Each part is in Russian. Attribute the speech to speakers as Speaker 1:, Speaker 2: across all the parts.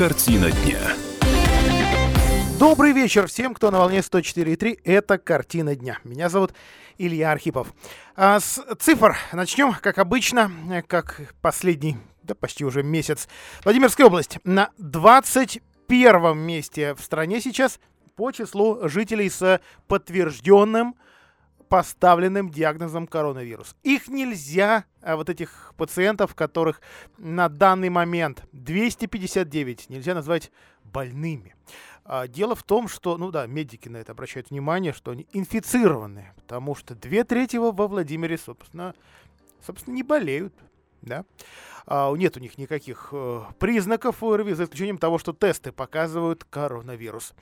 Speaker 1: Картина дня.
Speaker 2: Добрый вечер всем, кто на волне 104.3. Это «Картина дня». Меня зовут Илья Архипов. А с цифр начнем, как обычно, как последний, да почти уже месяц. Владимирская область на 21 месте в стране сейчас по числу жителей с подтвержденным поставленным диагнозом коронавирус. Их нельзя, а вот этих пациентов, которых на данный момент 259, нельзя назвать больными. А, дело в том, что, ну да, медики на это обращают внимание, что они инфицированы, потому что две трети во Владимире, собственно, собственно, не болеют, да. А, нет у них никаких э, признаков ОРВИ, за исключением того, что тесты показывают коронавирус.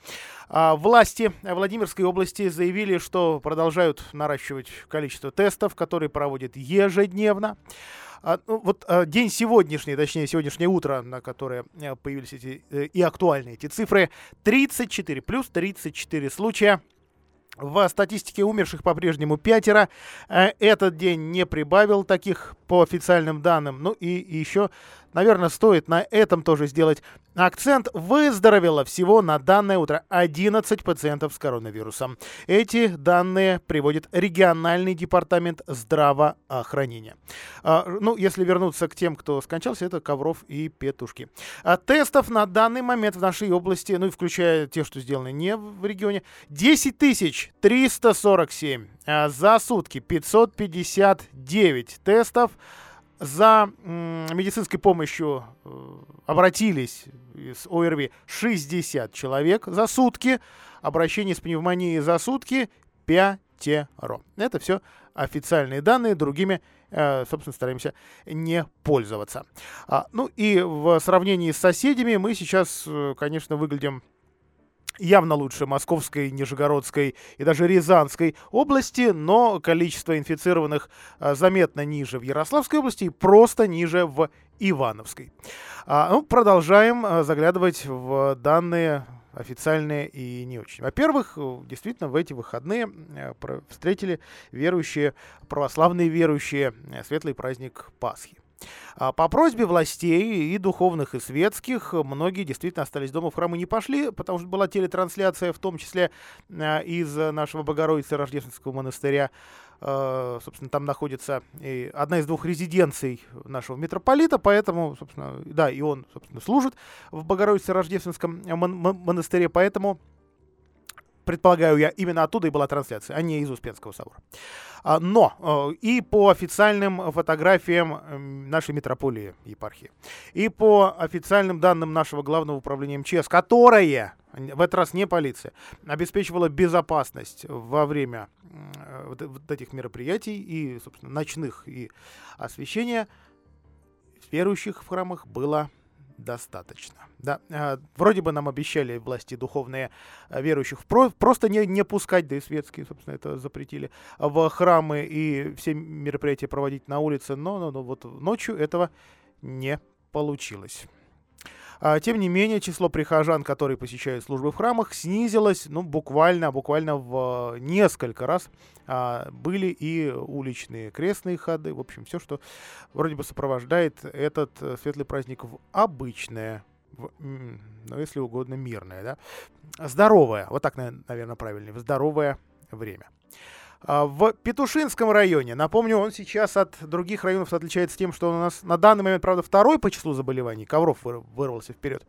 Speaker 2: А, власти Владимирской области заявили, что продолжают наращивать количество тестов, которые проводят ежедневно. А, ну, вот а, день сегодняшний, точнее сегодняшнее утро, на которое а, появились эти э, и актуальны эти цифры, 34 плюс 34 случая в статистике умерших по-прежнему пятеро. Э, этот день не прибавил таких по официальным данным. Ну и еще наверное, стоит на этом тоже сделать акцент. Выздоровело всего на данное утро 11 пациентов с коронавирусом. Эти данные приводит региональный департамент здравоохранения. А, ну, если вернуться к тем, кто скончался, это Ковров и Петушки. А тестов на данный момент в нашей области, ну и включая те, что сделаны не в регионе, 10 347. А за сутки 559 тестов за медицинской помощью э, обратились с ОРВИ 60 человек за сутки. Обращение с пневмонией за сутки пятеро. Это все официальные данные, другими, э, собственно, стараемся не пользоваться. А, ну и в сравнении с соседями мы сейчас, э, конечно, выглядим явно лучше Московской, Нижегородской и даже Рязанской области, но количество инфицированных а, заметно ниже в Ярославской области и просто ниже в Ивановской. А, ну, продолжаем а, заглядывать в данные официальные и не очень. Во-первых, действительно, в эти выходные встретили верующие, православные верующие, светлый праздник Пасхи. А по просьбе властей и духовных, и светских, многие действительно остались дома, в храмы не пошли, потому что была телетрансляция, в том числе а, из нашего Богородицы Рождественского монастыря. А, собственно, там находится одна из двух резиденций нашего митрополита, поэтому, собственно, да, и он, собственно, служит в Богородице Рождественском монастыре, поэтому предполагаю я, именно оттуда и была трансляция, а не из Успенского собора. А, но э, и по официальным фотографиям эм, нашей метрополии епархии, и по официальным данным нашего главного управления МЧС, которое, в этот раз не полиция, обеспечивала безопасность во время вот этих мероприятий и, собственно, ночных и освещения, верующих в храмах было достаточно. Да, а, вроде бы нам обещали власти духовные а, верующих про просто не, не пускать, да и светские, собственно, это запретили, в храмы и все мероприятия проводить на улице, но, но, но вот ночью этого не получилось. А, тем не менее, число прихожан, которые посещают службы в храмах, снизилось ну, буквально, буквально в несколько раз. А, были и уличные крестные ходы, в общем, все, что вроде бы сопровождает этот э, светлый праздник в обычное в, ну, если угодно, мирное, да, здоровое, вот так, наверное, правильнее, здоровое время. А, в Петушинском районе, напомню, он сейчас от других районов отличается тем, что он у нас на данный момент, правда, второй по числу заболеваний, Ковров вырвался вперед.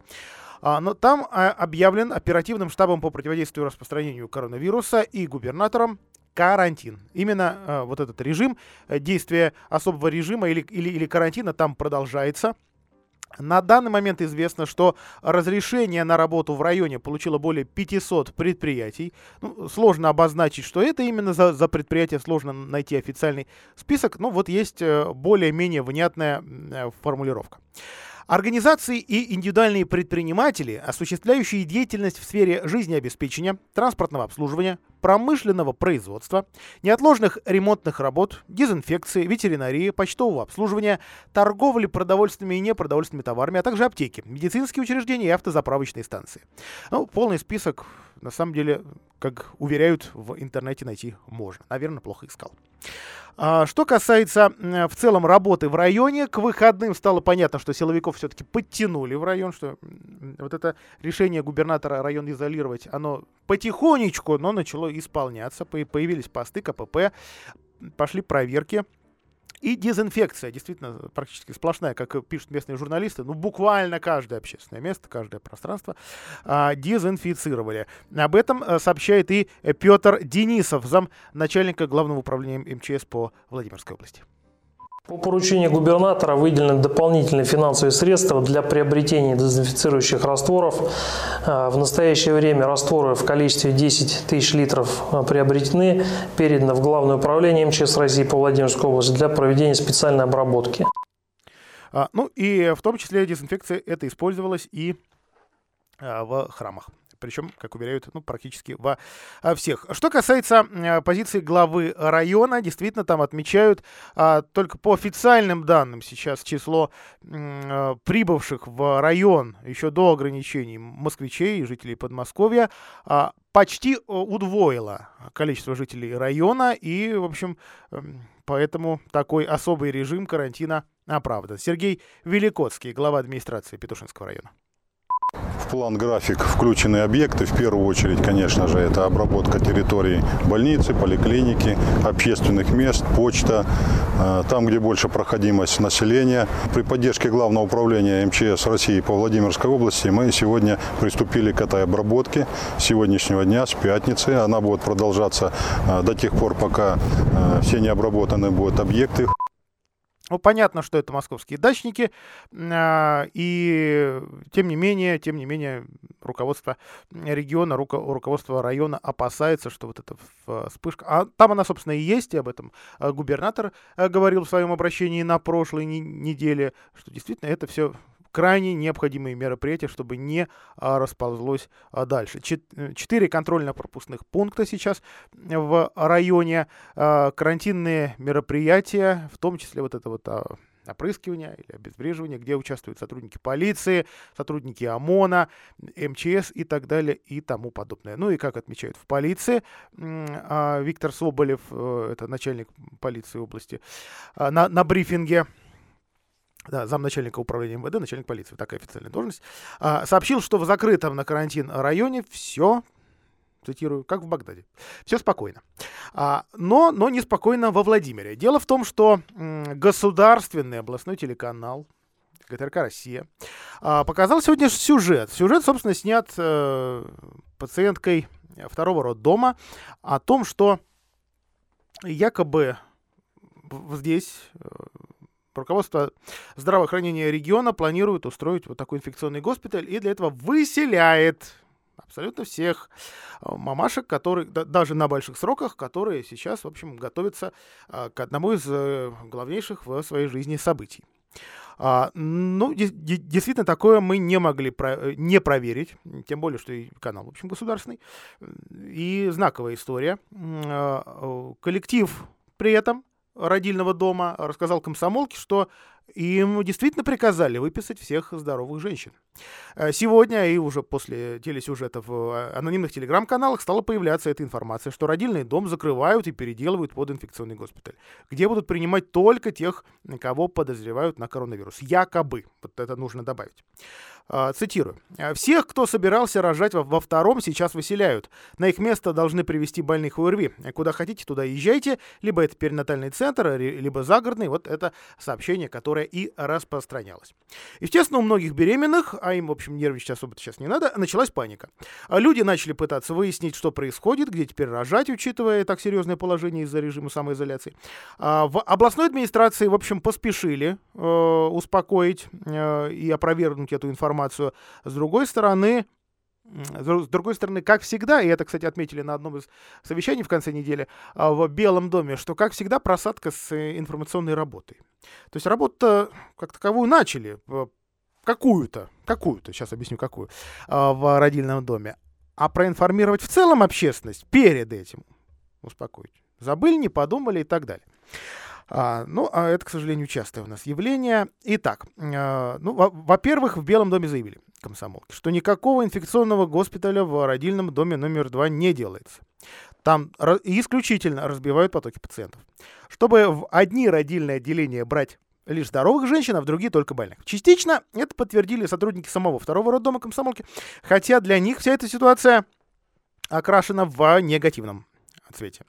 Speaker 2: А, но там а, объявлен оперативным штабом по противодействию распространению коронавируса и губернатором карантин. Именно вот этот режим, э, действие особого режима или, или, или карантина там продолжается. На данный момент известно, что разрешение на работу в районе получило более 500 предприятий. Ну, сложно обозначить, что это именно за, за предприятие, сложно найти официальный список, но вот есть э, более-менее внятная э, формулировка. Организации и индивидуальные предприниматели, осуществляющие деятельность в сфере жизнеобеспечения, транспортного обслуживания, промышленного производства, неотложных ремонтных работ, дезинфекции, ветеринарии, почтового обслуживания, торговли продовольственными и непродовольственными товарами, а также аптеки, медицинские учреждения и автозаправочные станции. Ну, полный список на самом деле, как уверяют, в интернете найти можно. Наверное, плохо искал. А, что касается в целом работы в районе, к выходным стало понятно, что силовиков все-таки подтянули в район, что вот это решение губернатора район изолировать, оно потихонечку, но начало исполняться. Появились посты КПП, пошли проверки. И дезинфекция, действительно, практически сплошная, как пишут местные журналисты, ну, буквально каждое общественное место, каждое пространство а, дезинфицировали. Об этом а, сообщает и Петр Денисов, зам начальника главного управления МЧС по Владимирской области.
Speaker 1: По поручению губернатора выделены дополнительные финансовые средства для приобретения дезинфицирующих растворов. А, в настоящее время растворы в количестве 10 тысяч литров а, приобретены, переданы в Главное управление МЧС России по Владимирской области для проведения специальной обработки.
Speaker 2: А, ну и в том числе дезинфекция это использовалась и а, в храмах причем, как уверяют, ну, практически во всех. Что касается э, позиции главы района, действительно там отмечают а, только по официальным данным сейчас число а, прибывших в район еще до ограничений москвичей и жителей Подмосковья а, почти удвоило количество жителей района и, в общем, эм, поэтому такой особый режим карантина оправдан. Сергей Великоцкий, глава администрации Петушинского района
Speaker 3: план график включены объекты. В первую очередь, конечно же, это обработка территории больницы, поликлиники, общественных мест, почта, э, там, где больше проходимость населения. При поддержке Главного управления МЧС России по Владимирской области мы сегодня приступили к этой обработке с сегодняшнего дня, с пятницы. Она будет продолжаться э, до тех пор, пока э, все необработанные будут объекты.
Speaker 2: Ну, понятно, что это московские дачники, а, и тем не менее, тем не менее, руководство региона, руководство района опасается, что вот эта вспышка, а там она, собственно, и есть, и об этом а, губернатор а, говорил в своем обращении на прошлой неделе, что действительно это все крайне необходимые мероприятия, чтобы не а, расползлось а, дальше. Э, четыре контрольно-пропускных пункта сейчас в районе. А, карантинные мероприятия, в том числе вот это вот опрыскивания или обезвреживания, где участвуют сотрудники полиции, сотрудники ОМОНа, МЧС и так далее и тому подобное. Ну и как отмечают в полиции, Виктор Соболев, э, это начальник полиции области, на, на брифинге да, замначальника управления МВД, начальник полиции, такая официальная должность, а, сообщил, что в закрытом на карантин районе все, цитирую, как в Багдаде, все спокойно. А, но, но неспокойно во Владимире. Дело в том, что государственный областной телеканал ГТРК «Россия» а, показал сегодня сюжет. Сюжет, собственно, снят э, пациенткой второго роддома о том, что якобы здесь э, руководство здравоохранения региона планирует устроить вот такой инфекционный госпиталь и для этого выселяет абсолютно всех э, мамашек, которые даже на больших сроках, которые сейчас, в общем, готовятся э, к одному из э, главнейших в своей жизни событий. А, ну, действительно, такое мы не могли про не проверить, тем более, что и канал, в общем, государственный. И знаковая история. Коллектив при этом родильного дома рассказал комсомолке, что им действительно приказали выписать всех здоровых женщин. Э, сегодня и уже после телесюжета в э, анонимных телеграм-каналах стала появляться эта информация, что родильный дом закрывают и переделывают под инфекционный госпиталь, где будут принимать только тех, кого подозревают на коронавирус. Якобы. Вот это нужно добавить. А, цитирую. «Всех, кто собирался рожать во, во втором, сейчас выселяют. На их место должны привести больных ОРВИ. Куда хотите, туда езжайте. Либо это перинатальный центр, либо загородный. Вот это сообщение, которое и распространялось. Естественно, у многих беременных, а им, в общем, нервничать особо сейчас не надо, началась паника. А люди начали пытаться выяснить, что происходит, где теперь рожать, учитывая так серьезное положение из-за режима самоизоляции. А в областной администрации, в общем, поспешили э, успокоить э, и опровергнуть эту информацию. С другой стороны, с другой стороны, как всегда, и это, кстати, отметили на одном из совещаний в конце недели а, в Белом доме, что, как всегда, просадка с э, информационной работой. То есть работу как таковую начали, какую-то, какую-то, сейчас объясню какую, а, в родильном доме. А проинформировать в целом общественность перед этим, успокоить, забыли, не подумали и так далее. А, ну, а это, к сожалению, частое у нас явление. Итак, а, ну, во-первых, в Белом доме заявили, комсомолки, что никакого инфекционного госпиталя в родильном доме номер два не делается. Там исключительно разбивают потоки пациентов. Чтобы в одни родильные отделения брать лишь здоровых женщин, а в другие только больных. Частично это подтвердили сотрудники самого второго роддома комсомолки, хотя для них вся эта ситуация окрашена в негативном цвете.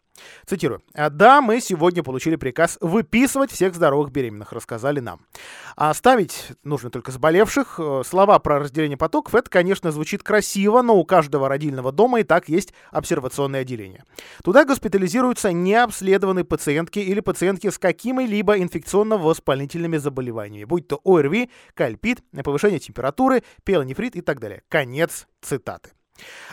Speaker 2: Цитирую. «Да, мы сегодня получили приказ выписывать всех здоровых беременных», рассказали нам. А ставить нужно только заболевших. Э, слова про разделение потоков, это, конечно, звучит красиво, но у каждого родильного дома и так есть обсервационное отделение. Туда госпитализируются необследованные пациентки или пациентки с какими-либо инфекционно-воспалительными заболеваниями, будь то ОРВИ, кальпит, повышение температуры, пелонефрит и так далее. Конец цитаты.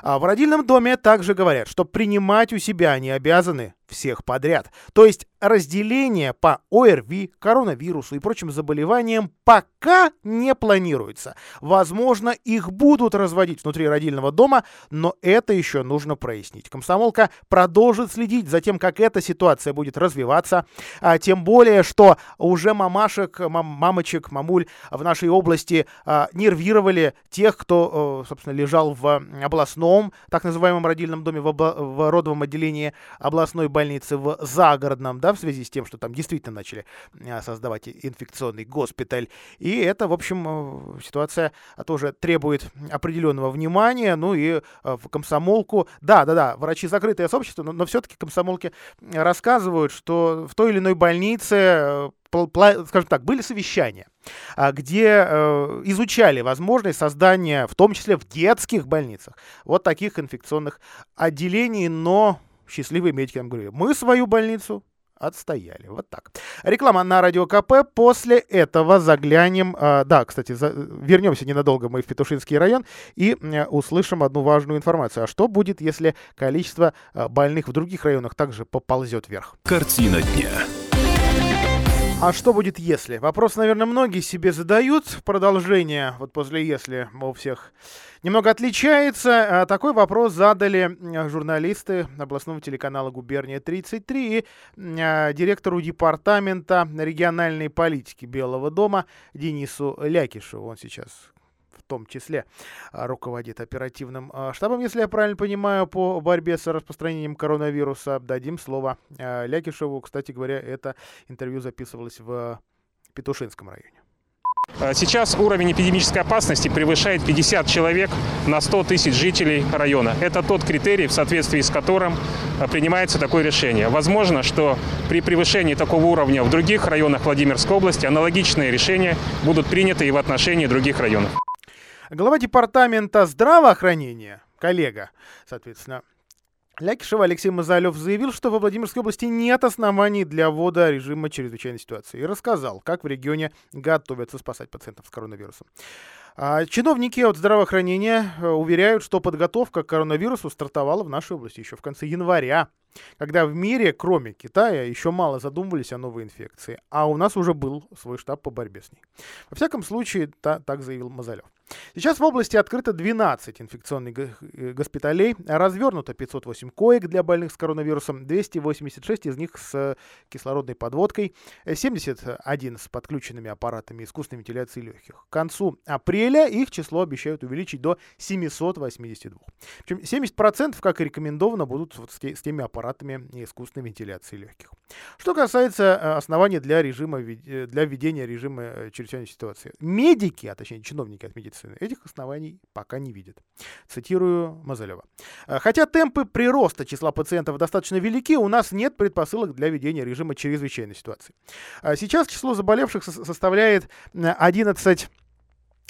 Speaker 2: А в родильном доме также говорят, что принимать у себя они обязаны всех подряд. То есть разделение по ОРВИ, коронавирусу и прочим заболеваниям пока не планируется. Возможно, их будут разводить внутри родильного дома, но это еще нужно прояснить. Комсомолка продолжит следить за тем, как эта ситуация будет развиваться, а, тем более, что уже мамашек, мам, мамочек, мамуль в нашей области а, нервировали тех, кто, собственно, лежал в областном, так называемом родильном доме, в, в родовом отделении областной больницы в загородном, да, в связи с тем, что там действительно начали а, создавать инфекционный госпиталь. И это, в общем, э, ситуация тоже требует определенного внимания. Ну и э, в комсомолку, да, да, да, врачи закрытое сообщество, но, но все-таки комсомолки рассказывают, что в той или иной больнице э, скажем так, были совещания, а, где изучали возможность создания, в том числе в детских больницах, вот таких инфекционных отделений, но счастливые медики нам говорили, мы свою больницу отстояли. Вот так. Реклама на Радио КП. После этого заглянем... Э, да, кстати, за, вернемся ненадолго мы в Петушинский район и э, услышим одну важную информацию. А что будет, если количество э, больных в других районах также поползет вверх?
Speaker 4: Картина дня.
Speaker 2: А что будет если? Вопрос, наверное, многие себе задают. Продолжение вот после если у всех немного отличается. А, такой вопрос задали журналисты областного телеканала «Губерния-33» и а, директору департамента региональной политики Белого дома Денису Лякишеву. Он сейчас том числе а, руководит оперативным а, штабом, если я правильно понимаю, по борьбе с распространением коронавируса. Дадим слово а, Лякишеву. Кстати говоря, это интервью записывалось в Петушинском районе.
Speaker 5: Сейчас уровень эпидемической опасности превышает 50 человек на 100 тысяч жителей района. Это тот критерий, в соответствии с которым принимается такое решение. Возможно, что при превышении такого уровня в других районах Владимирской области аналогичные решения будут приняты и в отношении других районов.
Speaker 2: Глава департамента здравоохранения, коллега, соответственно, Лякишева Алексей Мазалев заявил, что во Владимирской области нет оснований для ввода режима чрезвычайной ситуации и рассказал, как в регионе готовятся спасать пациентов с коронавирусом. А чиновники от здравоохранения э, уверяют, что подготовка к коронавирусу стартовала в нашей области еще в конце января когда в мире, кроме Китая, еще мало задумывались о новой инфекции, а у нас уже был свой штаб по борьбе с ней. Во всяком случае, та, так заявил Мазалев. Сейчас в области открыто 12 инфекционных э, госпиталей, развернуто 508 коек для больных с коронавирусом, 286 из них с кислородной подводкой, 71 с подключенными аппаратами искусственной вентиляции легких. К концу апреля их число обещают увеличить до 782. Причем 70%, как и рекомендовано, будут вот с теми аппаратами, искусственной вентиляции легких. Что касается э, оснований для, режима, э, для введения режима э, чрезвычайной ситуации. Медики, а точнее чиновники от медицины, этих оснований пока не видят. Цитирую Мазалева. Хотя темпы прироста числа пациентов достаточно велики, у нас нет предпосылок для введения режима чрезвычайной ситуации. Сейчас число заболевших составляет 11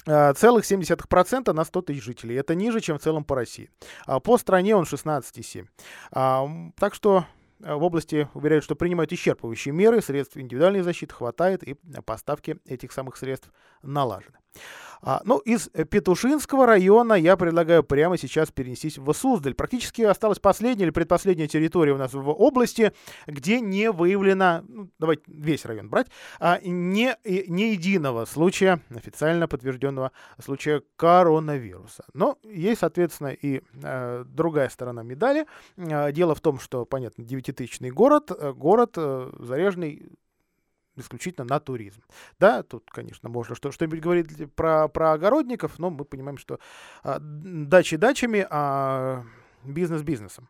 Speaker 2: целых 70% на 100 тысяч жителей. Это ниже, чем в целом по России. А по стране он 16,7. Так что э, в области уверяют, что принимают исчерпывающие меры, средств индивидуальной защиты хватает, и поставки этих самых средств налажены. А, ну, из Петушинского района я предлагаю прямо сейчас перенестись в Суздаль. Практически осталась последняя или предпоследняя территория у нас в области, где не выявлено, ну, давайте весь район брать, а, не, не единого случая, официально подтвержденного случая коронавируса. Но есть, соответственно, и э, другая сторона медали. Э, дело в том, что, понятно, девятитысячный город, э, город э, заряженный исключительно на туризм. Да, тут, конечно, можно что- что-нибудь говорить про, про огородников, но мы понимаем, что а, дачи дачами, а бизнес бизнесом.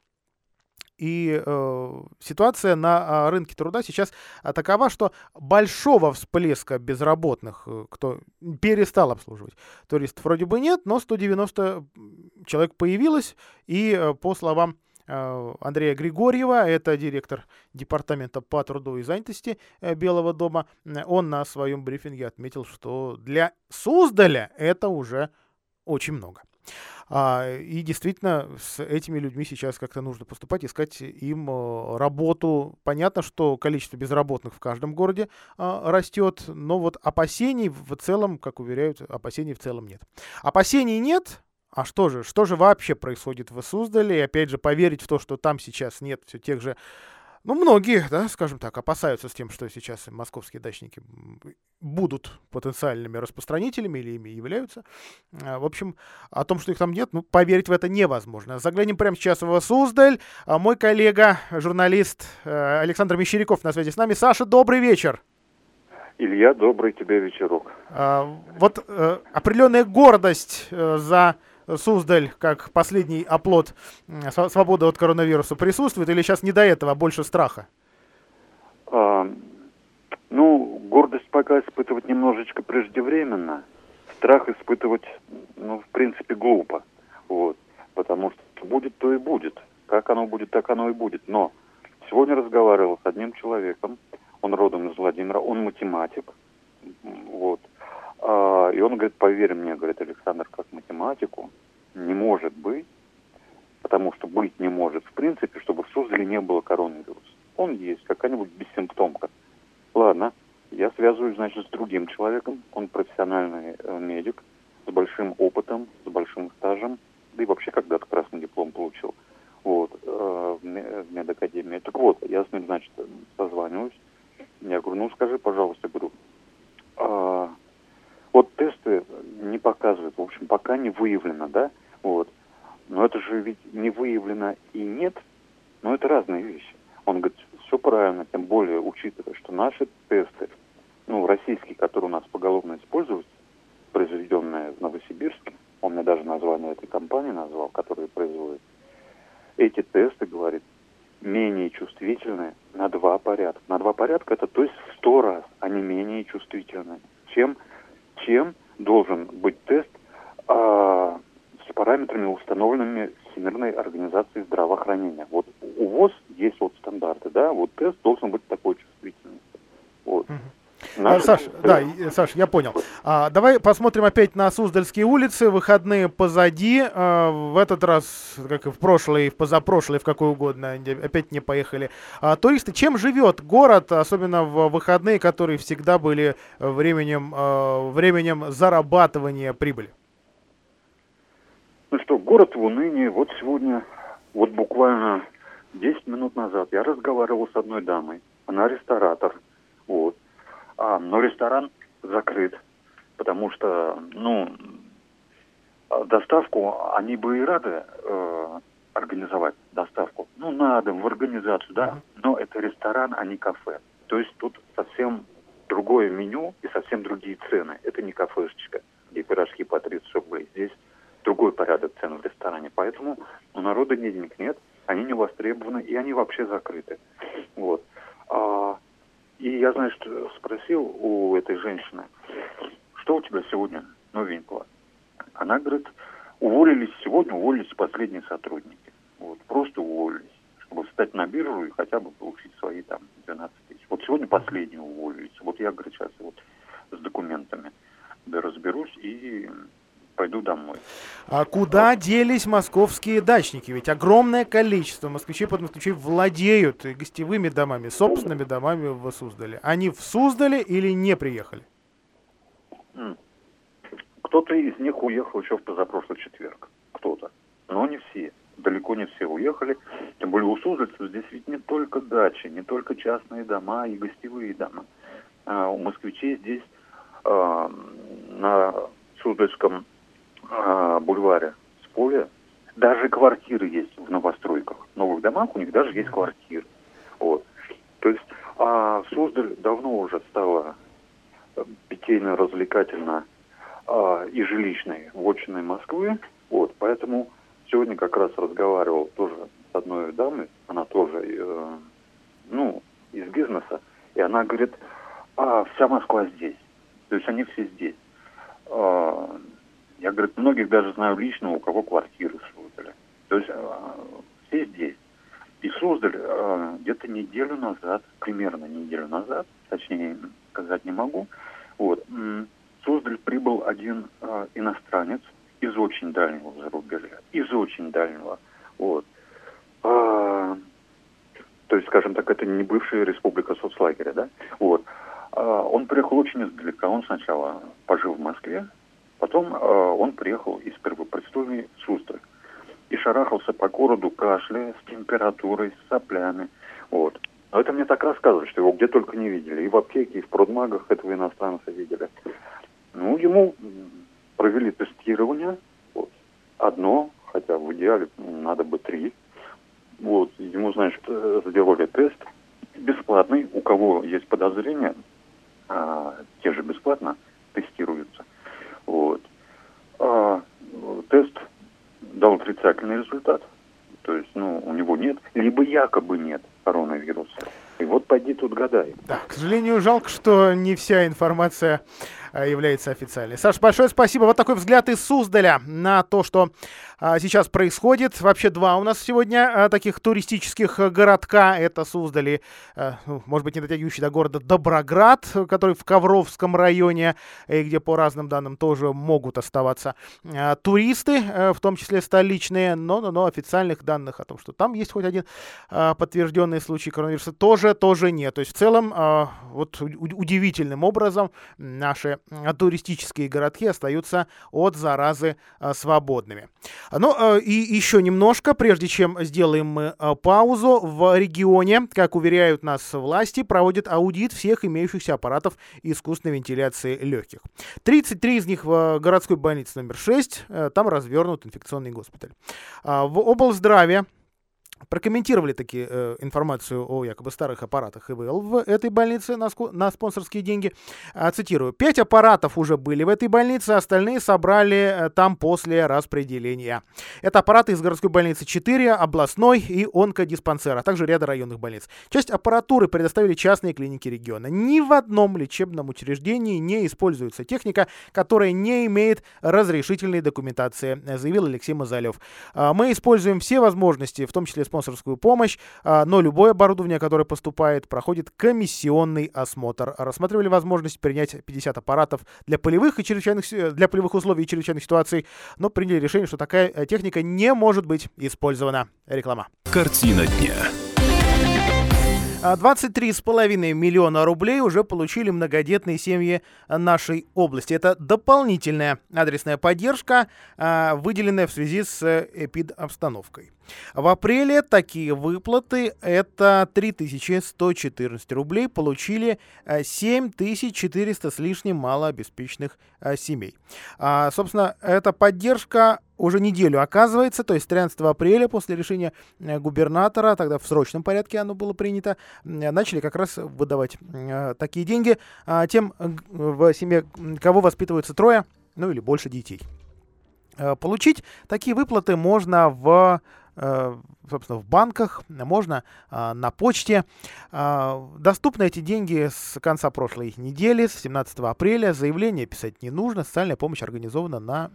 Speaker 2: И э, ситуация на а, рынке труда сейчас а, такова, что большого всплеска безработных, э, кто перестал обслуживать туристов, вроде бы нет, но 190 человек появилось, и э, по словам э, Андрея Григорьева, это директор департамента по труду и занятости э, Белого дома, э, он на своем брифинге отметил, что для Суздаля это уже очень много. А, и действительно, с этими людьми сейчас как-то нужно поступать, искать им э, работу. Понятно, что количество безработных в каждом городе а, растет, но вот опасений в целом, как уверяют, опасений в целом нет. Опасений нет, а что же, что же вообще происходит в Суздале? И опять же, поверить в то, что там сейчас нет все тех же ну, многие, да, скажем так, опасаются с тем, что сейчас московские дачники будут потенциальными распространителями или ими являются. А, в общем, о том, что их там нет, ну, поверить в это невозможно. Заглянем прямо сейчас в Суздаль. А, мой коллега, журналист э, Александр Мещеряков на связи с нами. Саша, добрый вечер.
Speaker 4: Илья, добрый тебе вечерок.
Speaker 2: А, вот э, определенная гордость э, за Суздаль как последний оплот свободы от коронавируса присутствует или сейчас не до этого, а больше страха?
Speaker 4: А, ну, гордость пока испытывать немножечко преждевременно. Страх испытывать, ну, в принципе, глупо. Вот. Потому что будет, то и будет. Как оно будет, так оно и будет. Но сегодня разговаривал с одним человеком, он родом из Владимира, он математик. Вот. А, и он говорит, поверь мне, говорит Александр, как математику, не может быть, потому что быть не может, в принципе, чтобы в Суздале не было коронавируса. Он есть, какая-нибудь бессимптомка. Ладно, я связываюсь, значит, с другим человеком, он профессиональный э, медик, с большим опытом, с большим стажем, да и вообще когда-то красный диплом получил вот, э, в медакадемии. Так вот, я с ним, значит, созваниваюсь. Я говорю, ну скажи, пожалуйста, говорю, а, вот тесты не показывают, в общем, пока не выявлено, да, вот. Но это же ведь не выявлено и нет, но это разные вещи. Он говорит, все правильно, тем более учитывая, что наши тесты, ну, российские, которые у нас поголовно используются, произведенные в Новосибирске, он мне даже название этой компании назвал, которая производит, эти тесты, говорит, менее чувствительны на два порядка. На два порядка это то есть в сто раз они менее чувствительны, чем чем должен быть тест а, с параметрами, установленными Всемирной организацией здравоохранения. Вот у ВОЗ есть вот стандарты, да, вот тест должен быть такой чувствительный. Вот.
Speaker 2: Наши... Саш, да, Саш, я понял. А, давай посмотрим опять на Суздальские улицы. Выходные позади. А, в этот раз, как и в прошлый, и в позапрошлый, в какой угодно, опять не поехали. А, туристы, чем живет город, особенно в выходные, которые всегда были временем, а, временем зарабатывания прибыли?
Speaker 4: Ну что, город в унынии. Вот сегодня, вот буквально 10 минут назад я разговаривал с одной дамой. Она ресторатор. Вот. А, но ресторан закрыт, потому что, ну, доставку они бы и рады э, организовать доставку. Ну, на дом, в организацию, да. Но это ресторан, а не кафе. То есть тут совсем другое меню и совсем другие цены. Это не кафешечка, где пирожки по 30 рублей. Здесь другой порядок цен в ресторане. Поэтому у народа денег нет, они не востребованы и они вообще закрыты. Вот. А, и я, значит, спросил у этой женщины, что у тебя сегодня новенького? Она говорит, уволились сегодня, уволились последние сотрудники. Вот, просто уволились, чтобы встать на биржу и хотя бы получить свои там 12 тысяч. Вот сегодня последние уволились. Вот я, говорит, сейчас вот с документами да разберусь и пойду домой.
Speaker 2: А куда делись московские дачники? Ведь огромное количество москвичей под москвичей владеют гостевыми домами, собственными домами в Суздале. Они в Суздале или не приехали?
Speaker 4: Кто-то из них уехал еще в позапрошлый четверг. Кто-то. Но не все. Далеко не все уехали. Тем более у суздальцев здесь ведь не только дачи, не только частные дома и гостевые дома. А у москвичей здесь а, на Суздальском а, бульваре с поля даже квартиры есть в новостройках. В новых домах у них даже есть квартиры. Вот. То есть А Суздаль давно уже стала э, питейно-развлекательно а, и жилищной вотчиной Москвы. Вот, поэтому сегодня как раз разговаривал тоже с одной дамой, она тоже, э, ну, из бизнеса, и она говорит, а вся Москва здесь. То есть они все здесь. А, я, говорит, многих даже знаю лично, у кого квартиры создали. То есть а, все здесь. И создали а, где-то неделю назад, примерно неделю назад, точнее сказать не могу, вот, Суздаль прибыл один а, иностранец из очень дальнего зарубежья, из очень дальнего, вот. А, то есть, скажем так, это не бывшая республика соцлагеря, да, вот. А, он приехал очень издалека, он сначала пожил в Москве, потом а, он приехал из Первопрестольной Суздаль и шарахался по городу, кашляя, с температурой, с соплями, вот. Но это мне так рассказывают, что его где только не видели. И в аптеке, и в продмагах этого иностранца видели. Ну, ему провели тестирование. Вот. Одно, хотя в идеале надо бы три. Вот. Ему, значит, э, сделали тест бесплатный. У кого есть подозрения, а, те же бесплатно тестируются. Вот. А, тест дал отрицательный результат. То есть, ну, у него нет, либо якобы нет коронавируса. И вот пойди тут гадай.
Speaker 2: Да, к сожалению, жалко, что не вся информация а, является официальной. Саш, большое спасибо. Вот такой взгляд из Суздаля на то, что сейчас происходит. Вообще два у нас сегодня а, таких туристических городка. Это Суздали, а, ну, может быть, не дотягивающий до города Доброград, который в Ковровском районе, и где по разным данным тоже могут оставаться а, туристы, а, в том числе столичные, но, но, но официальных данных о том, что там есть хоть один а, подтвержденный случай коронавируса, тоже, тоже нет. То есть в целом а, вот удивительным образом наши туристические городки остаются от заразы а, свободными. Ну а, и еще немножко, прежде чем сделаем мы а, паузу, в регионе, как уверяют нас власти, проводят аудит всех имеющихся аппаратов искусственной вентиляции легких. 33 из них в городской больнице номер 6, э, там развернут инфекционный госпиталь. В облздраве прокомментировали таки э, информацию о якобы старых аппаратах ИВЛ в этой больнице на, на спонсорские деньги. А, цитирую. Пять аппаратов уже были в этой больнице, остальные собрали э, там после распределения. Это аппараты из городской больницы 4, областной и онкодиспансера, а также ряда районных больниц. Часть аппаратуры предоставили частные клиники региона. Ни в одном лечебном учреждении не используется техника, которая не имеет разрешительной документации, заявил Алексей Мазалев. А, мы используем все возможности, в том числе спонсорскую помощь, а, но любое оборудование, которое поступает, проходит комиссионный осмотр. Рассматривали возможность принять 50 аппаратов для полевых, и чрезвычайных, для полевых условий и чрезвычайных ситуаций, но приняли решение, что такая э, техника не может быть использована. Реклама.
Speaker 6: Картина дня.
Speaker 2: 23,5 миллиона рублей уже получили многодетные семьи нашей области. Это дополнительная адресная поддержка, а, выделенная в связи с эпидобстановкой. В апреле такие выплаты, это 3114 рублей, получили 7400 с лишним малообеспеченных а, семей. А, собственно, эта поддержка уже неделю оказывается, то есть 13 апреля после решения э, губернатора, тогда в срочном порядке оно было принято, начали как раз выдавать э, такие деньги а, тем в семье, кого воспитываются трое, ну или больше детей. Э, получить такие выплаты можно в Э, собственно, в банках, можно а, на почте. А, доступны эти деньги с конца прошлой недели, с 17 апреля. Заявление писать не нужно. Социальная помощь организована на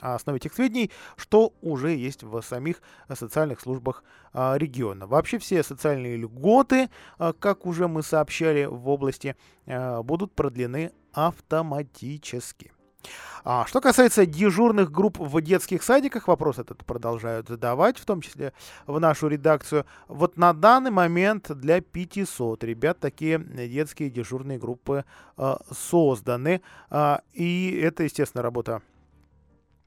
Speaker 2: основе тех сведений, что уже есть в самих социальных службах а, региона. Вообще все социальные льготы, как уже мы сообщали в области, будут продлены автоматически. А, что касается дежурных групп в детских садиках, вопрос этот продолжают задавать, в том числе в нашу редакцию. Вот на данный момент для 500 ребят такие детские дежурные группы а, созданы. А, и это, естественно, работа э,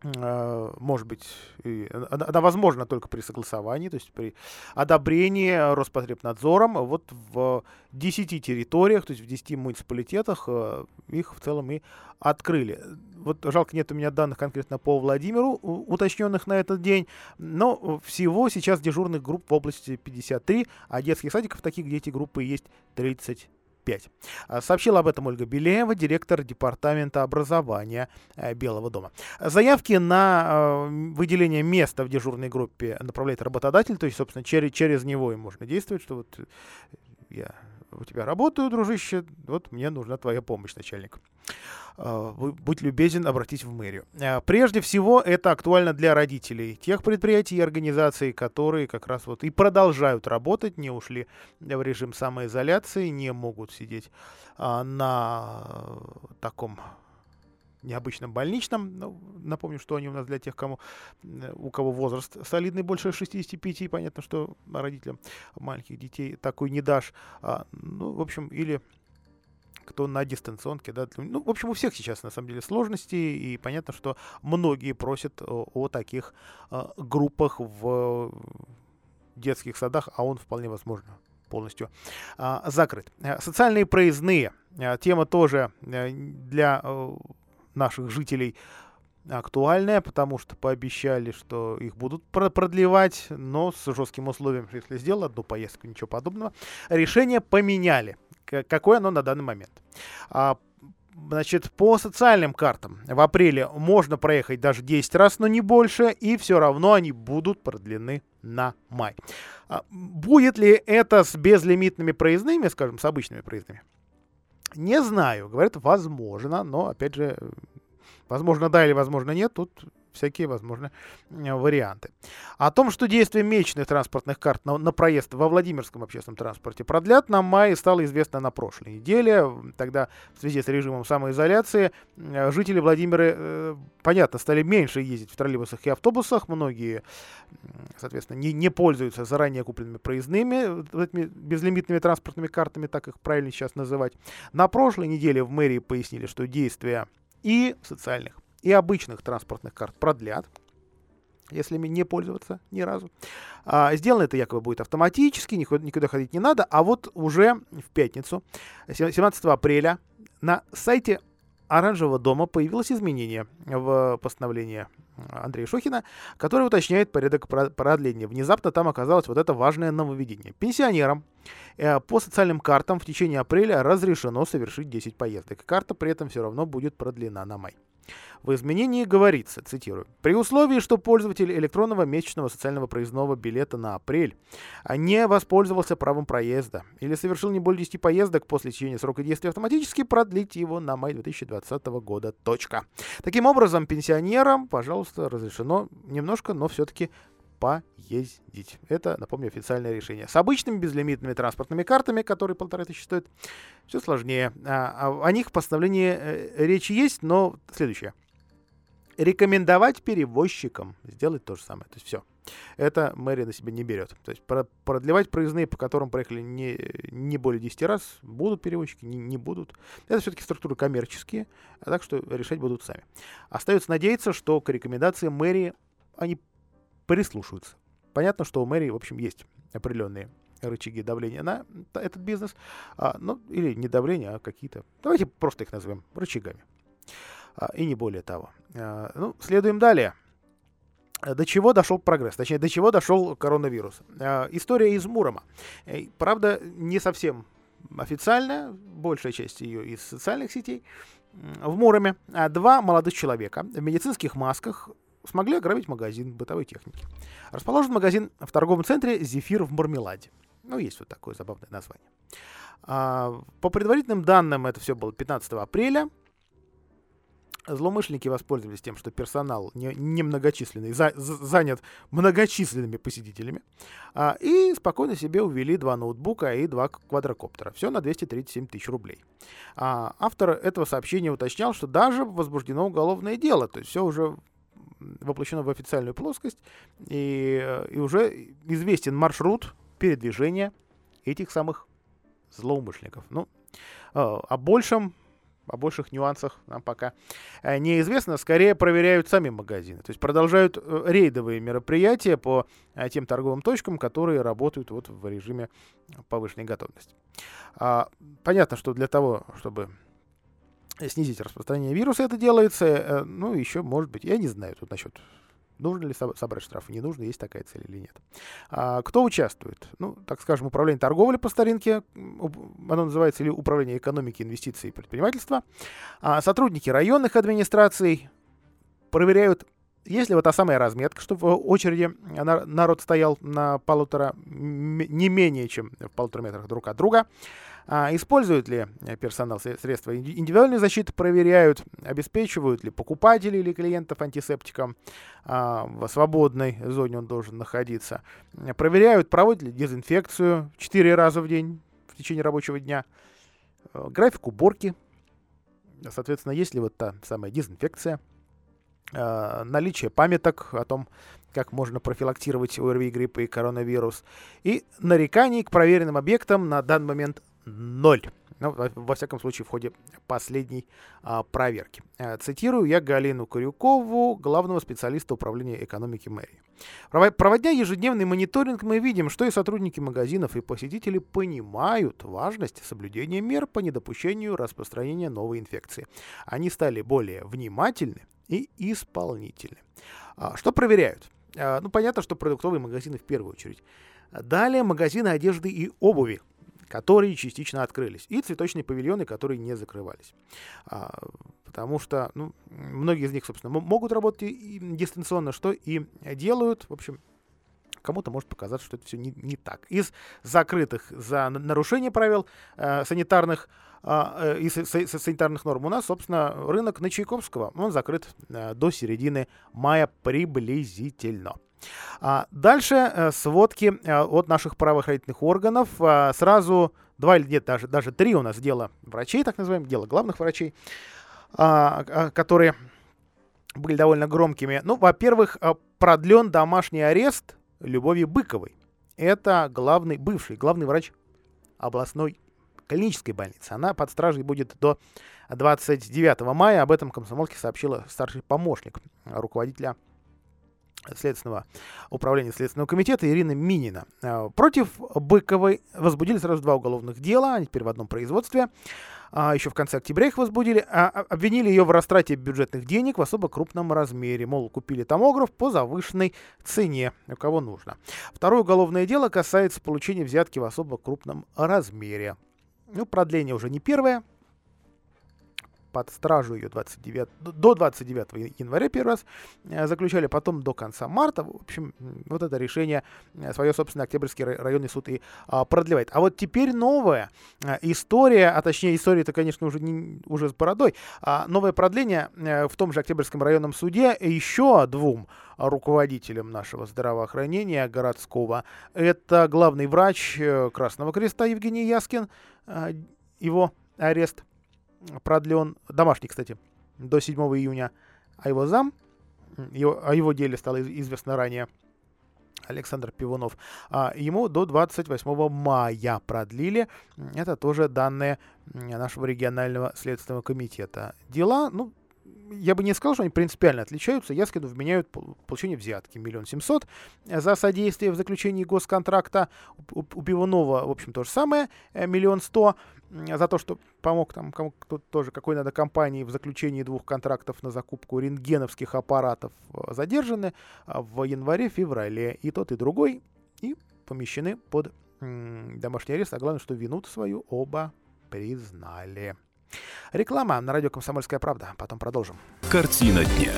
Speaker 2: может быть, она, она возможна только при согласовании, то есть при одобрении Роспотребнадзором. Вот в 10 территориях, то есть в 10 муниципалитетах э, их в целом и открыли. Вот жалко, нет у меня данных конкретно по Владимиру, уточненных на этот день, но всего сейчас дежурных групп в области 53, а детских садиков таких, где эти группы есть 30 5. А, сообщила об этом Ольга Беляева, директор департамента образования э, Белого дома. Заявки на э, выделение места в дежурной группе направляет работодатель, то есть, собственно, через, через него и можно действовать, что вот я у тебя работаю, дружище, вот мне нужна твоя помощь, начальник. А, будь любезен, обратись в мэрию. А, прежде всего, это актуально для родителей тех предприятий и организаций, которые как раз вот и продолжают работать, не ушли в режим самоизоляции, не могут сидеть а, на таком необычном больничном. Ну, напомню, что они у нас для тех, кому, у кого возраст солидный, больше 65. Понятно, что родителям маленьких детей такой не дашь. А, ну, в общем, или кто на дистанционке, да, ну, в общем, у всех сейчас, на самом деле, сложности, и понятно, что многие просят о, о таких а, группах в детских садах, а он вполне возможно полностью а, закрыт. Социальные проездные. Тема тоже для наших жителей актуальная, потому что пообещали, что их будут продлевать, но с жестким условием, что если сделал одну поездку, ничего подобного. Решение поменяли. Какое оно на данный момент? А, значит, по социальным картам в апреле можно проехать даже 10 раз, но не больше, и все равно они будут продлены на май. А, будет ли это с безлимитными проездными, скажем, с обычными проездными? Не знаю. Говорят, возможно, но, опять же, возможно да или возможно нет, тут всякие возможные варианты. О том, что действие месячных транспортных карт на, на проезд во Владимирском общественном транспорте продлят на мае, стало известно на прошлой неделе. Тогда в связи с режимом самоизоляции жители Владимира, э, понятно, стали меньше ездить в троллейбусах и автобусах. Многие, соответственно, не, не пользуются заранее купленными проездными, этими безлимитными транспортными картами, так их правильно сейчас называть. На прошлой неделе в мэрии пояснили, что действия и социальных и обычных транспортных карт продлят, если ими не пользоваться ни разу. А, сделано это якобы будет автоматически, никуда, никуда ходить не надо, а вот уже в пятницу, 17 апреля, на сайте Оранжевого дома появилось изменение в постановлении Андрея Шохина, которое уточняет порядок продления. Внезапно там оказалось вот это важное нововведение. Пенсионерам э, по социальным картам в течение апреля разрешено совершить 10 поездок. Карта при этом все равно будет продлена на май. В изменении говорится, цитирую, «При условии, что пользователь электронного месячного социального проездного билета на апрель не воспользовался правом проезда или совершил не более 10 поездок после течения срока действия автоматически продлить его на май 2020 года. Точка. Таким образом, пенсионерам, пожалуйста, разрешено немножко, но все-таки поездить. Это, напомню, официальное решение. С обычными безлимитными транспортными картами, которые полторы тысячи стоят, все сложнее. А, а, о них в постановлении э, речи есть, но следующее. Рекомендовать перевозчикам сделать то же самое. То есть все. Это мэрия на себя не берет. То есть продлевать проездные, по которым проехали не, не более 10 раз, будут перевозчики, не, не будут. Это все-таки структуры коммерческие, а так что решать будут сами. Остается надеяться, что к рекомендациям мэрии они прислушиваются. Понятно, что у мэрии, в общем, есть определенные рычаги давления на этот бизнес, а, ну, или не давление, а какие-то, давайте просто их назовем рычагами. А, и не более того. А, ну, следуем далее. До чего дошел прогресс, точнее, до чего дошел коронавирус. А, история из Мурома. Э, правда, не совсем официальная, большая часть ее из социальных сетей. В Муроме два молодых человека в медицинских масках смогли ограбить магазин бытовой техники. Расположен магазин в торговом центре «Зефир» в Мармеладе. Ну, есть вот такое забавное название. А, по предварительным данным, это все было 15 апреля. Злоумышленники воспользовались тем, что персонал немногочисленный, не за, занят многочисленными посетителями, а, и спокойно себе увели два ноутбука и два квадрокоптера. Все на 237 тысяч рублей. А, автор этого сообщения уточнял, что даже возбуждено уголовное дело, то есть все уже воплощено в официальную плоскость, и, э, и уже известен маршрут передвижения этих самых злоумышленников. Ну, э, о большем о больших нюансах нам пока э, неизвестно. Скорее проверяют сами магазины. То есть продолжают рейдовые мероприятия по тем торговым точкам, которые работают вот в режиме повышенной готовности. А, понятно, что для того, чтобы снизить распространение вируса это делается. Ну, еще, может быть, я не знаю тут насчет Нужно ли собрать штрафы? Не нужно, есть такая цель или нет. А, кто участвует? Ну, так скажем, управление торговли по старинке, оно называется или управление экономики, инвестиций и предпринимательства. А, сотрудники районных администраций проверяют есть ли вот та самая разметка, чтобы в очереди народ стоял на полутора, не менее чем в полутора метрах друг от друга? А, используют ли персонал средства? Индивидуальной защиты, проверяют, обеспечивают ли покупатели или клиентов антисептиком, а, в свободной зоне он должен находиться, проверяют, проводят ли дезинфекцию 4 раза в день в течение рабочего дня, э, график уборки, соответственно, есть ли вот та самая дезинфекция, наличие памяток о том, как можно профилактировать ОРВИ, грипп и коронавирус, и нареканий к проверенным объектам на данный момент ноль. Ну, во, всяком случае, в ходе последней а, проверки. А, цитирую я Галину Корюкову, главного специалиста управления экономики мэрии. Проводя ежедневный мониторинг, мы видим, что и сотрудники магазинов, и посетители понимают важность соблюдения мер по недопущению распространения новой инфекции. Они стали более внимательны и исполнительны. А, что проверяют? А, ну, понятно, что продуктовые магазины в первую очередь. Далее магазины одежды и обуви, которые частично открылись, и цветочные павильоны, которые не закрывались. А, потому что ну, многие из них, собственно, могут работать и дистанционно, что и делают. В общем, кому-то может показаться, что это все не, не так. Из закрытых за нарушение правил э, санитарных э, и санитарных норм у нас, собственно, рынок на Чайковского, он закрыт э, до середины мая приблизительно. А дальше э, сводки э, от наших правоохранительных органов. А, сразу два или нет, даже, даже три у нас дела врачей, так называемых, дело главных врачей, а, а, которые были довольно громкими. Ну, во-первых, э, продлен домашний арест Любови Быковой. Это главный, бывший главный врач областной клинической больницы. Она под стражей будет до 29 мая. Об этом комсомолке сообщила старший помощник руководителя Следственного управления Следственного комитета Ирина Минина. Э, против Быковой возбудили сразу два уголовных дела, они теперь в одном производстве. А, еще в конце октября их возбудили. А, обвинили ее в растрате бюджетных денег в особо крупном размере. Мол, купили томограф по завышенной цене, у кого нужно. Второе уголовное дело касается получения взятки в особо крупном размере. Ну, продление уже не первое, под стражу ее 29, до 29 января первый раз э, заключали, потом до конца марта. В общем, вот это решение э, свое собственное Октябрьский районный суд и а, продлевает. А вот теперь новая э, история, а точнее история это, конечно, уже, не, уже с бородой, а новое продление в том же Октябрьском районном суде еще двум руководителям нашего здравоохранения городского. Это главный врач Красного Креста Евгений Яскин, его арест продлен, домашний, кстати, до 7 июня, а его зам, его, о его деле стало известно ранее, Александр Пивунов, а ему до 28 мая продлили. Это тоже данные нашего регионального следственного комитета. Дела, ну, я бы не сказал, что они принципиально отличаются. Яскину вменяют получение взятки миллион семьсот за содействие в заключении госконтракта. У, у Пивунова, в общем, то же самое, э, миллион сто за то, что помог там кому кто тоже какой надо компании в заключении двух контрактов на закупку рентгеновских аппаратов э, задержаны а, в январе-феврале. И тот, и другой и помещены под домашний арест. А главное, что вину свою оба признали. Реклама на радио «Комсомольская правда». Потом продолжим.
Speaker 6: Картина дня.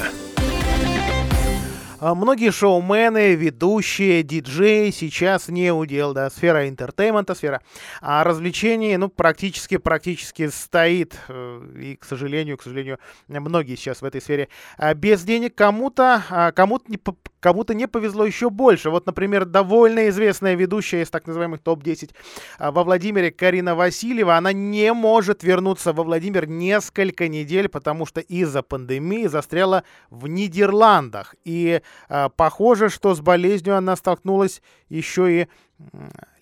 Speaker 2: А, многие шоумены, ведущие, диджеи сейчас не у дел, да, сфера entertainment а, сфера а развлечений, ну, практически, практически стоит, э, и, к сожалению, к сожалению, многие сейчас в этой сфере а, без денег, кому-то, а, кому-то не, кому-то не повезло еще больше. Вот, например, довольно известная ведущая из так называемых топ-10 во Владимире Карина Васильева, она не может вернуться во Владимир несколько недель, потому что из-за пандемии застряла в Нидерландах. И похоже, что с болезнью она столкнулась еще и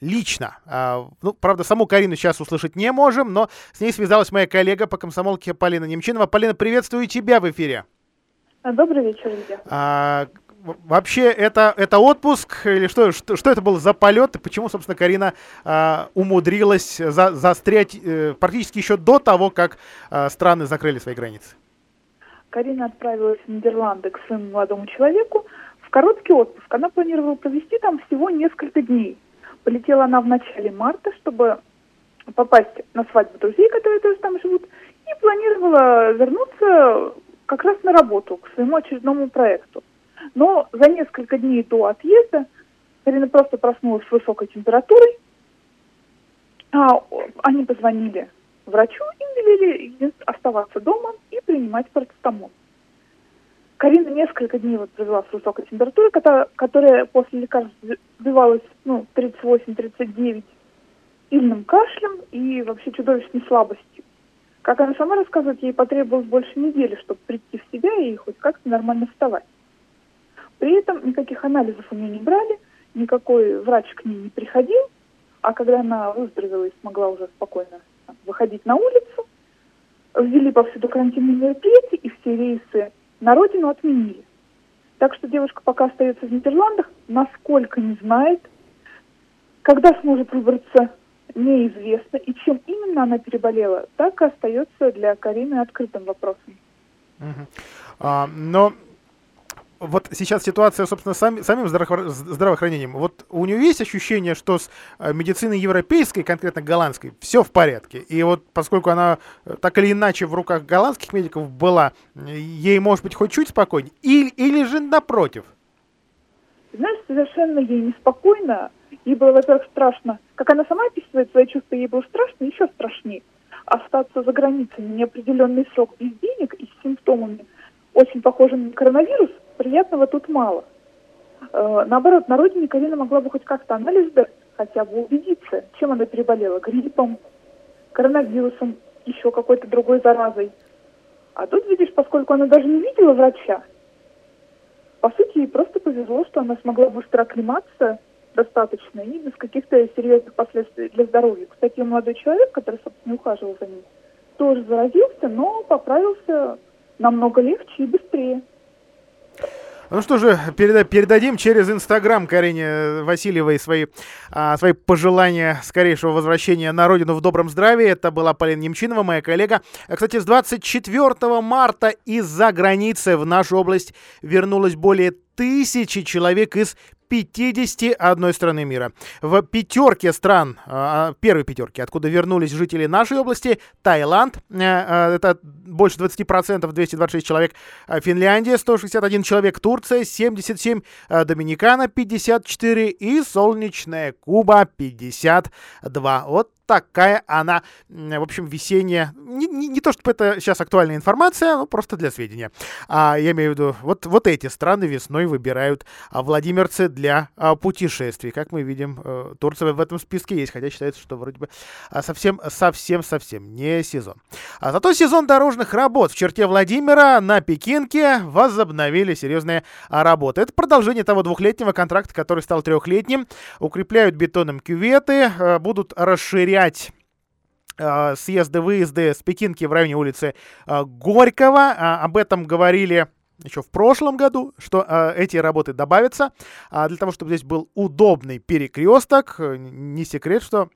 Speaker 2: лично. А, ну, правда, саму Карину сейчас услышать не можем, но с ней связалась моя коллега по комсомолке Полина Немчинова. Полина, приветствую тебя в эфире.
Speaker 6: Добрый вечер, Илья.
Speaker 2: А, вообще, это, это отпуск или что, что, что это был за полет? И почему, собственно, Карина а, умудрилась за, застрять а, практически еще до того, как а, страны закрыли свои границы?
Speaker 6: Карина отправилась в Нидерланды к своему молодому человеку в короткий отпуск. Она планировала провести там всего несколько дней. Полетела она в начале марта, чтобы попасть на свадьбу друзей, которые тоже там живут, и планировала вернуться как раз на работу, к своему очередному проекту. Но за несколько дней до отъезда Карина просто проснулась с высокой температурой. А, они позвонили врачу и велели оставаться дома и принимать парацетамол. Карина несколько дней вот провела с высокой температурой, которая после лекарств сбивалась ну, 38-39 сильным кашлем и вообще чудовищной слабостью. Как она сама рассказывает, ей потребовалось больше недели, чтобы прийти в себя и хоть как-то нормально вставать. При этом никаких анализов у нее не брали, никакой врач к ней не приходил, а когда она выздоровела и смогла уже спокойно выходить на улицу, ввели повсюду карантинные мероприятия, и все рейсы на родину отменили. Так что девушка пока остается в Нидерландах, насколько не знает, когда сможет выбраться, неизвестно, и чем именно она переболела, так и остается для Карины открытым вопросом.
Speaker 2: Угу. А, но вот сейчас ситуация, собственно, сами, самим здраво- здравоохранением. Вот у нее есть ощущение, что с э, медициной европейской, конкретно голландской, все в порядке. И вот поскольку она э, так или иначе в руках голландских медиков была, ей может быть хоть чуть спокойнее. Или, или же напротив?
Speaker 6: Знаешь, совершенно ей неспокойно. Ей было, во-первых, страшно. Как она сама описывает свои чувства, ей было страшно, еще страшнее. Остаться за границей неопределенный срок без денег и с симптомами, очень похожими на коронавирус – приятного тут мало. Э, наоборот, на родине Карина могла бы хоть как-то анализ дать, хотя бы убедиться, чем она переболела. Гриппом, коронавирусом, еще какой-то другой заразой. А тут, видишь, поскольку она даже не видела врача, по сути, ей просто повезло, что она смогла быстро оклематься достаточно и без каких-то серьезных последствий для здоровья. Кстати, молодой человек, который, собственно, ухаживал за ней, тоже заразился, но поправился намного легче и быстрее.
Speaker 2: Ну что же, переда передадим через Инстаграм Карине Васильевой свои, а, свои пожелания скорейшего возвращения на родину в добром здравии. Это была Полина Немчинова, моя коллега. Кстати, с 24 марта из-за границы в нашу область вернулось более тысячи человек из 51 страны мира. В пятерке стран, а, первой пятерке, откуда вернулись жители нашей области, Таиланд, э, э, это больше 20%, 226 человек, э, Финляндия, 161 человек, Турция, 77, Доминикана, 54 и солнечная Куба, 52. Вот такая она, в общем, весенняя. Не, не, не то, чтобы это сейчас актуальная информация, но просто для сведения. А, я имею в виду, вот, вот эти страны весной выбирают а, владимирцы для а, путешествий. Как мы видим, а, Турция в этом списке есть, хотя считается, что вроде бы а, совсем, совсем, совсем не сезон. А зато сезон дорожных работ в черте Владимира на Пекинке возобновили серьезные а, работы. Это продолжение того двухлетнего контракта, который стал трехлетним. Укрепляют бетоном кюветы, а, будут расширять проверять э, съезды-выезды с Пекинки в районе улицы э, Горького. Э, об этом говорили еще в прошлом году, что эти работы добавятся. А для того, чтобы здесь был удобный перекресток, не секрет, что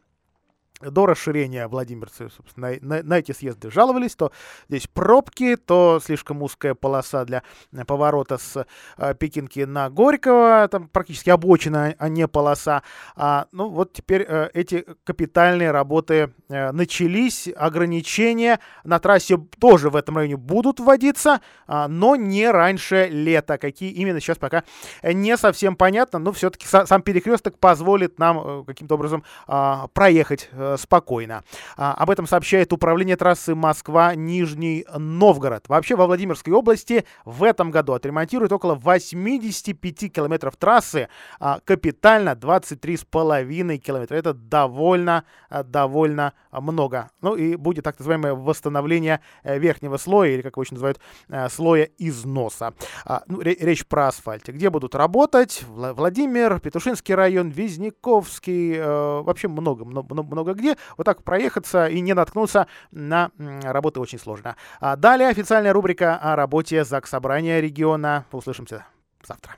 Speaker 2: до расширения владимирцы, собственно, на, на, на эти съезды жаловались, то здесь пробки, то слишком узкая полоса для поворота с э, Пекинки на Горького, там практически обочина, а не полоса. А, ну вот теперь э, эти капитальные работы э, начались, ограничения на трассе тоже в этом районе будут вводиться, а, но не раньше лета. Какие именно сейчас пока не совсем понятно, но все-таки сам перекресток позволит нам э, каким-то образом э, проехать э, спокойно. А, об этом сообщает управление трассы Москва-Нижний Новгород. Вообще во Владимирской области в этом году отремонтируют около 85 километров трассы, а капитально 23,5 километра. Это довольно, э, довольно много. Ну и будет так называемое восстановление э, верхнего слоя, или как его еще называют, э, слоя износа. А, ну, речь про асфальте. Где будут работать? Владимир, Петушинский район, Визняковский, вообще много, много, много где. Вот так проехаться и не наткнуться на работы очень сложно. А далее официальная рубрика о работе ЗАГС Собрания региона. Услышимся завтра.